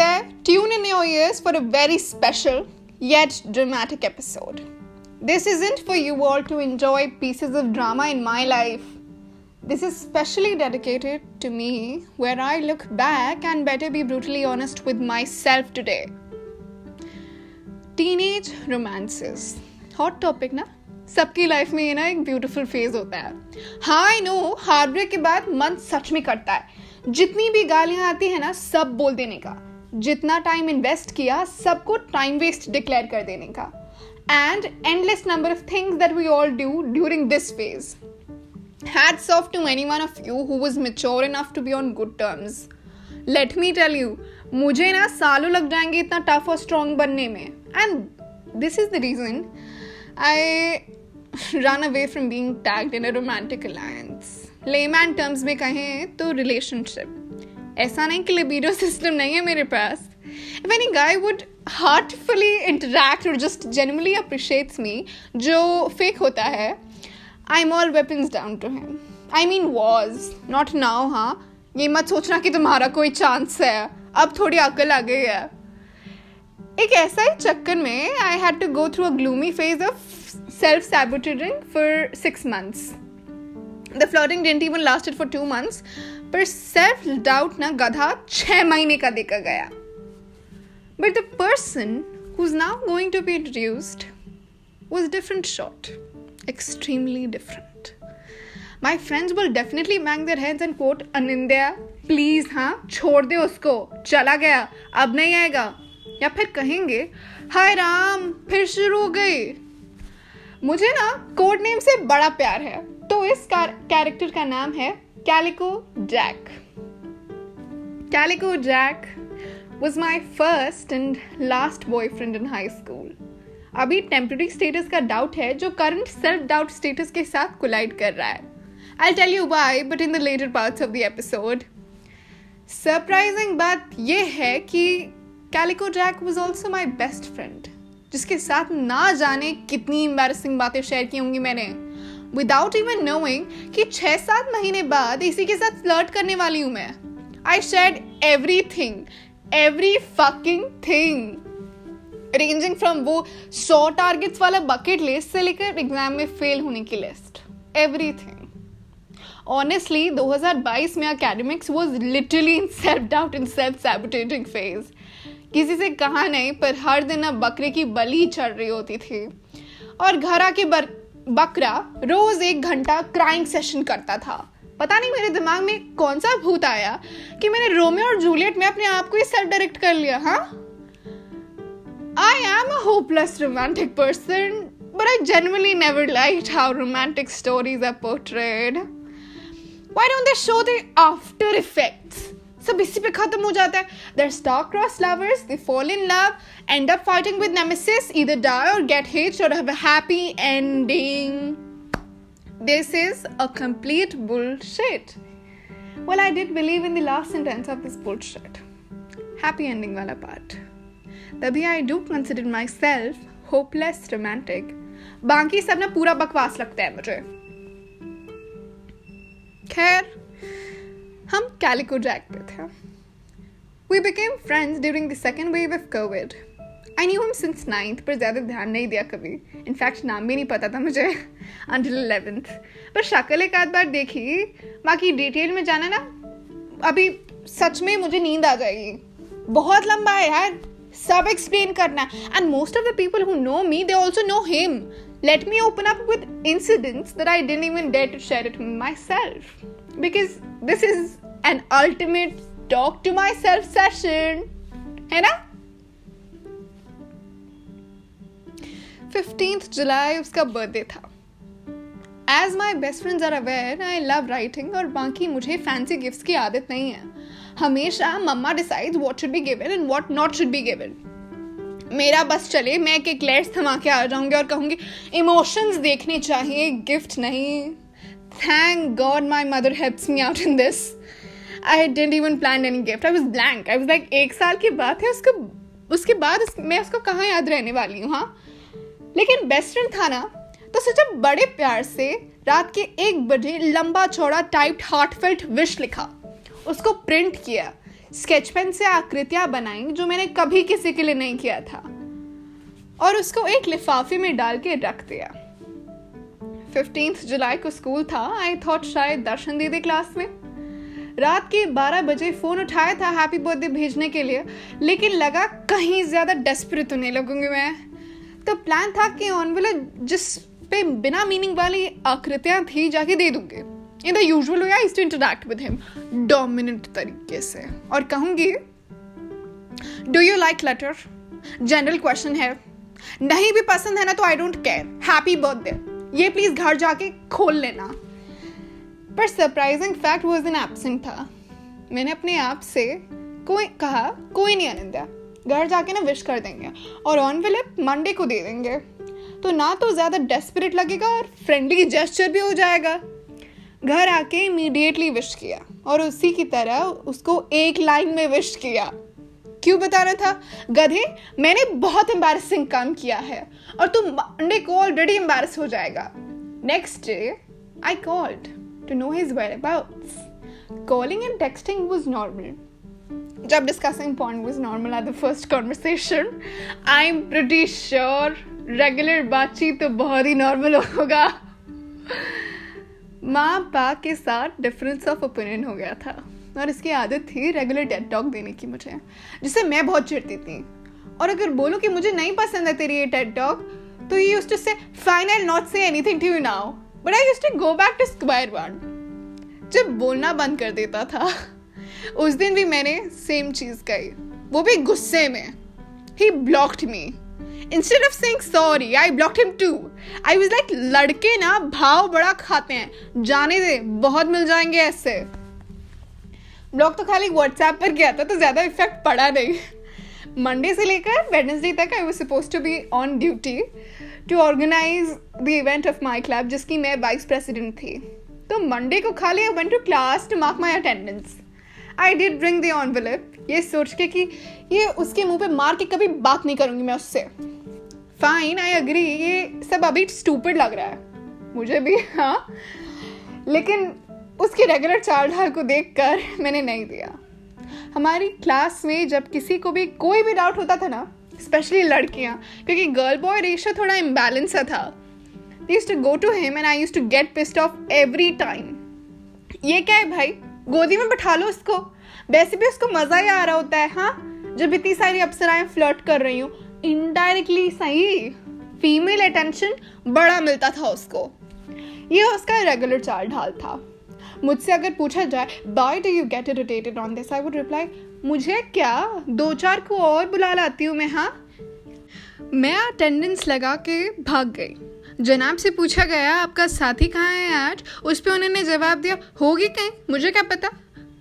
there, tune in your ears for a very special yet dramatic episode. This isn't for you all to enjoy pieces of drama in my life. This is specially dedicated to me, where I look back and better be brutally honest with myself today. Teenage romances. Hot topic ना सबकी life में ये ना एक beautiful phase होता है हाँ I know heart break के बाद मन सच में करता है जितनी भी गालियाँ आती है ना सब बोल देने का जितना टाइम इन्वेस्ट किया, सबको टाइम वेस्ट डिक्लेयर कर देने का and endless number of things that we all do during this phase hats off to any one of you who was mature enough to be on good terms let me tell you मुझे ना सालों लग जाएँगे इतना tough और strong बनने में and this is the reason I run away from being tagged in a romantic alliance. Layman terms में कहें तो relationship. ऐसा नहीं कि लिबिडो सिस्टम नहीं है मेरे पास। If any guy would heartfully interact और जस्ट जनरली अप्रिशिएट्स मी जो फेक होता है I am all weapons down to him I mean was not now हाँ। ये मत सोचना कि तुम्हारा कोई चांस है। अब थोड़ी अकल आ गई है। एक ऐसा ही चक्कर में I had to go through a gloomy phase of self sabotaging for six months the flirting didn't even lasted for two months पर सेल्फ डाउट ना गधा छ महीने का देखा गया। But the person who is now going to be introduced was different short extremely different my friends will definitely bang their hands and quote Anindya please हाँ छोड़ दे उसको, चला गया, अब नहीं आएगा। या फिर कहेंगे, हाय राम, फिर शुरू हो गई। मुझे ना कोड नेम से बड़ा प्यार है। तो इस कैरेक्टर का नाम है Calico Jack Calico Jack was my first and last boyfriend in high school अभी टेम्पररी स्टेटस का डाउट है, जो करंट सेल्फ डाउट स्टेटस के साथ कोलाइड कर रहा है। I tell you why but in the latter parts of the episode surprising बात यह है कि Calico Jack was also my best friend जिसके साथ ना जाने कितनी एम्बेरसिंग बातें शेयर की होंगी मैंने। विदाउट इवन नोइंग कि छह सात महीने बाद इसी के साथ फ्लर्ट करने वाली हूँ मैं। I shed everything every fucking thing ranging from वो सौ टारगेट्स वाला बकेट लिस्ट से लेकर एग्ज़ाम में फेल होने की लिस्ट एवरी थिंग ऑनेस्टली 2022 में academics was literally in self doubt in self sabotaging phase किसी से कहा नहीं, पर हर दिन अब बकरे की बलि चढ़ रही होती थी और घर आके बकरा रोज एक घंटा क्राइंग सेशन करता था पता नहीं मेरे दिमाग में कौन सा भूत आया कि मैंने रोमियो और जूलियट में अपने आप को ही सेल्फ डायरेक्ट कर लिया हाँ I am a hopeless romantic person but I genuinely never liked how romantic stories are portrayed. Why don't they show the after effects? सब इसी पे खत्म हो जाता है। There star cross lovers they fall in love end up fighting with nemesis इधर die और get hitch और have a happy ending this is a complete bullshit well I did believe in the last sentence of this bullshit happy ending वाला part तभी I do consider myself hopeless romantic बाकी सब ना पूरा बकवास लगता है मुझे। खैर हम कैलिको जैक पे थे। We became friends during the second wave of covid I knew हम सिंस नाइन्थ पर ज़्यादा ध्यान नहीं दिया कभी। इनफैक्ट नाम भी नहीं पता था मुझे। अंटिल इलेवेंथ पर शक्ल एक आध बार देखी। बाकी डिटेल में जाना ना, अभी सच में मुझे नींद आ जाएगी। बहुत लंबा है यार। सब एक्सप्लेन करना and most of the people who know me they also know him let me open up with incidents that I didn't even share it share self myself. Because this is an ultimate talk to myself session. है ना? Fifteenth July उसका birthday था. As my best friends are aware I love writing और बाकी मुझे fancy gift की आदत नहीं है. हमेशा मम्मा decide what should be given and what not should be given मेरा बस चले, मैं एक एक्लेयर्स थमा के आ जाऊँगी और कहूँगी इमोशंस देखने चाहिए गिफ्ट नहीं. Thank god my mother helps me out in this I didn't even plan any gift I was blank I was like एक साल की बात है उसको उसके बाद उस, मैं उसको कहाँ याद रहने वाली हूँ हाँ? लेकिन बेस्ट फ्रेंड था ना तो सोचा बड़े प्यार से रात के एक बजे लंबा चौड़ा टाइप्ड हार्टफेल्ट विश लिखा। उसको प्रिंट किया। स्केच पेन से आकृतियाँ बनाई जो मैंने कभी किसी के लिए नहीं किया था। और उसको एक लिफाफे में डाल के रख दिया। फिफ्टींथ जुलाई को स्कूल था आई थॉट शायद दर्शन दे दे क्लास में। रात के 12 बजे फ़ोन उठाया था हैप्पी बर्थडे भेजने के लिए, लेकिन लगा कहीं ज़्यादा डेस्परेट होने लगूँगी मैं। तो प्लान था कि ऑन वाला जिस पे बिना मीनिंग वाली आकृतियाँ थी, जाके दे दूँगी। In the usual way I to interact with him dominant तरीके से। और कहूँगी do you like letter general question है। नहीं भी पसंद है ना तो I don't care happy birthday ये प्लीज़ घर जाके खोल लेना। पर सरप्राइजिंग फैक्ट वो दिन एबसेंट था। मैंने अपने आप से कोई कहा, कोई नहीं आनंदा घर जाके ना विश कर देंगे और ऑन विलिप मंडे को दे देंगे। तो ना तो ज़्यादा डेस्परेट लगेगा और फ्रेंडली जेस्चर भी हो जाएगा। घर आके इमीडिएटली विश किया और उसी की तरह उसको एक लाइन में विश किया। क्यों बताना था? गधे मैंने बहुत एम्बेरसिंग काम किया है और तुम मंडे को ऑलरेडी एम्बेरस हो जाएगा। Next day I called to know his whereabouts. Calling and texting was normal. जब discussing point was normal at the first conversation, I'm pretty sure regular बातचीत तो बहुत ही नॉर्मल होगा। माँ बाप के साथ डिफरेंस ऑफ़ ओपिनियन हो गया था। और इसकी आदत थी रेगुलर टेड टॉक देने की मुझे, जिससे मैं बहुत चिढ़ती थी। और अगर बोलो कि मुझे नहीं पसंद है तेरी ये टेड टॉक तो ये used to say fine I not say anything to you now but I used to go back to square one जब बोलना बंद कर देता था, उस दिन भी मैंने सेम चीज़ कही। वो भी गुस्से में। He blocked me instead of saying sorry I blocked him too I was like लड़के ना, भाव बड़ा खाते हैं। जाने दे, बहुत मिल जाएँगे ऐसे. ब्लॉग तो खाली व्हाट्सएप पर किया था तो ज़्यादा इफ़ेक्ट पड़ा नहीं। मंडे से लेकर वेडनेसडे तक I was suppose to be on duty to organise the event of my club जिसकी मैं वाइस प्रेसिडेंट थी। तो मंडे को खाली I went to class to mark my attendance I did bring the envelope ये सोच के कि ये उसके मुँह पे मार के कभी बात नहीं करूँगी मैं उससे। फाइन आई अग्री ये सब अभी स्टूपिड लग रहा है। मुझे भी हाँ। लेकिन उसके रेगुलर चाल ढाल को देखकर मैंने नहीं दिया। हमारी क्लास में जब किसी को भी कोई भी डाउट होता था ना स्पेशली लड़कियाँ, क्योंकि गर्ल बॉय रेशो थोड़ा इम्बैलेंस था। Use to go to him and I use to get pissed off every time ये क्या है भाई? गोदी में बैठा लो उसको। वैसे भी उसको मज़ा ही आ रहा होता है हाँ? जब इतनी सारी अप्सराएँ फ्लर्ट कर रही हूँ इनडायरेक्टली सही फीमेल अटेंशन बड़ा मिलता था उसको। ये उसका रेगुलर चाल ढाल था। मुझसे अगर पूछा जाए why do you get irritated on this I would reply मुझे क्या? दो चार को और बुला लाती हूँ मैं हाँ? मैं अटेंडेंस लगा के भाग गई। जनाब से पूछा गया, आपका साथी कहाँ है आज? उस पर उन्होंने जवाब दिया, होगी कहीं, मुझे क्या पता?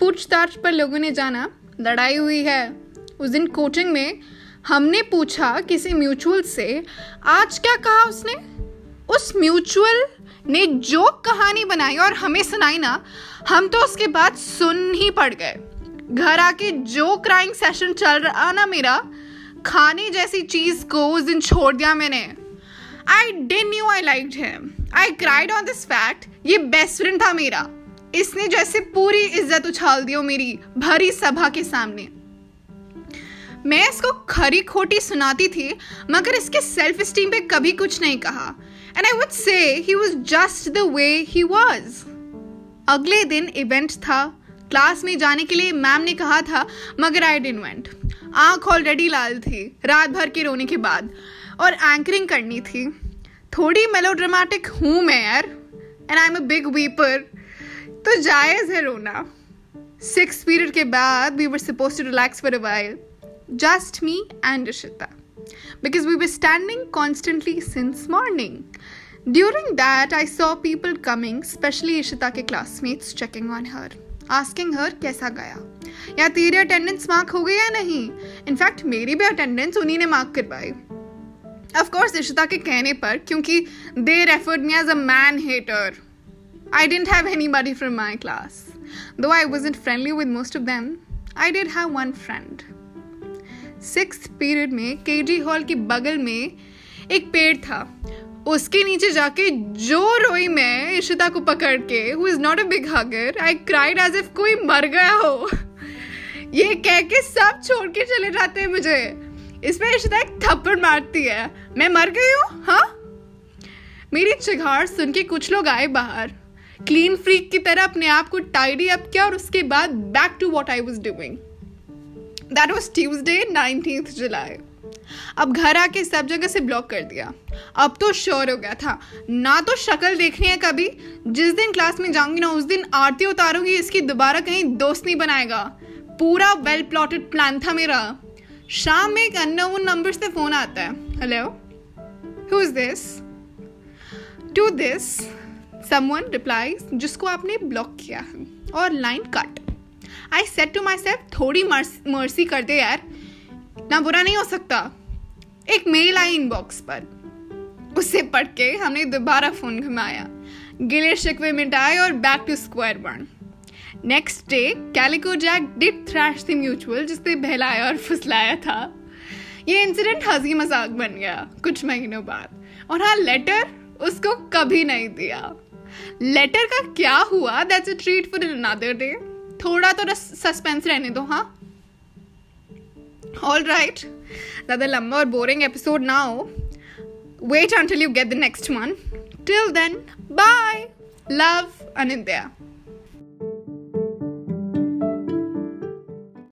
पूछताछ पर लोगों ने जाना, लड़ाई हुई है। उस दिन कोचिंग में हमने पूछा किसी म्यूचुअल से, आज क्या कहा उसने? उस म्यूचुअल ने जो कहानी बनाई और हमें सुनाई ना, हम तो उसके बाद सुन ही पड़ गए। घर आके जो क्राइंग सेशन चल रहा ना मेरा, खाने जैसी चीज़ को उस दिन छोड़ दिया मैंने। I didn't knew I like him I cried on this fact ये बेस्ट फ्रेंड था मेरा। इसने जैसे पूरी इज़्ज़त उछाल दी हो मेरी, भरी सभा के सामने। मैं इसको खरी खोटी सुनाती थी, मगर इसके सेल्फ स्टीम पे कभी कुछ नहीं कहा। And I would say he was just the way he was अगले दिन इवेंट था। क्लास में जाने के लिए मैम ने कहा था, मगर आई डिन वेंट आँख ऑलरेडी लाल थी, रात भर के रोने के बाद, और एंकरिंग करनी थी। थोड़ी मेलोड्रामेटिक हूँ मैं यार and I am a big weeper तो जायज़ है रोना। सिक्स पीरियड के बाद we were suppose to relax for a while just me and Ishita because we were standing constantly since morning. During that, I saw people coming, especially Ishita के classmates, checking on her, asking her कैसा गया या तेरी attendance mark हो गई या नहीं in fact मेरी भी अटेंडेंस उन्हीं ने मार्क करवाई ऑफ कोर्स इशिता के कहने पर क्योंकि they referred me as a man hater I didn't have anybody from my class. Though I wasn't friendly with most of them, I did have one friend. Six period में KG hall के बगल में एक पेड़ था। उसके नीचे जाके जो रोई मैं इशिता को पकड़ के who is not a big hugger I cried as if कोई मर गया हो। ये कह के सब छोड़ के चले जाते हैं मुझे। इसमें इशिता एक थप्पड़ मारती है। मैं मर गई हूँ? हाँ? मेरी चिघाड़ सुन के कुछ लोग आए बाहर। क्लीन फ्रीक की तरह अपने आप को टाइडी अप किया और उसके बाद back to what I was doing that was Tuesday nineteen July अब घर आके सब जगह से ब्लॉक कर दिया। अब तो श्योर हो गया था। ना तो शक्ल देखनी है कभी। जिस दिन क्लास में जाऊँगी ना, उस दिन आरती उतारूँगी, इसकी दोबारा कहीं दोस्त नहीं बनाएगा। पूरा वेल प्लॉटेड प्लान था मेरा। शाम में एक अननोन नंबर से फ़ोन आता है। Hello who is this to this someone replies जिसको आपने ब्लॉक किया है। और line cut I said to myself थोड़ी मर्सी कर दे यार। ना बुरा नहीं हो सकता। एक मेल आई इनबॉक्स पर। उसे पढ़ के हमने दोबारा फ़ोन घुमाया। गिले शिकवे मिटाए और back to square one next day Calico Jack did thrash the mutual जिसने बहलाया और फुसलाया था। ये इंसिडेंट हँसी मज़ाक बन गया, कुछ महीनों बाद। और हाँ लेटर उसको कभी नहीं दिया। लेटर का क्या हुआ? That's a treat for another day थोड़ा तो सस्पेंस रहने दो हाँ? ऑल राइट ज़्यादा लंबा और बोरिंग एपिसोड ना हो। Wait until you get the next one till then bye love Anindya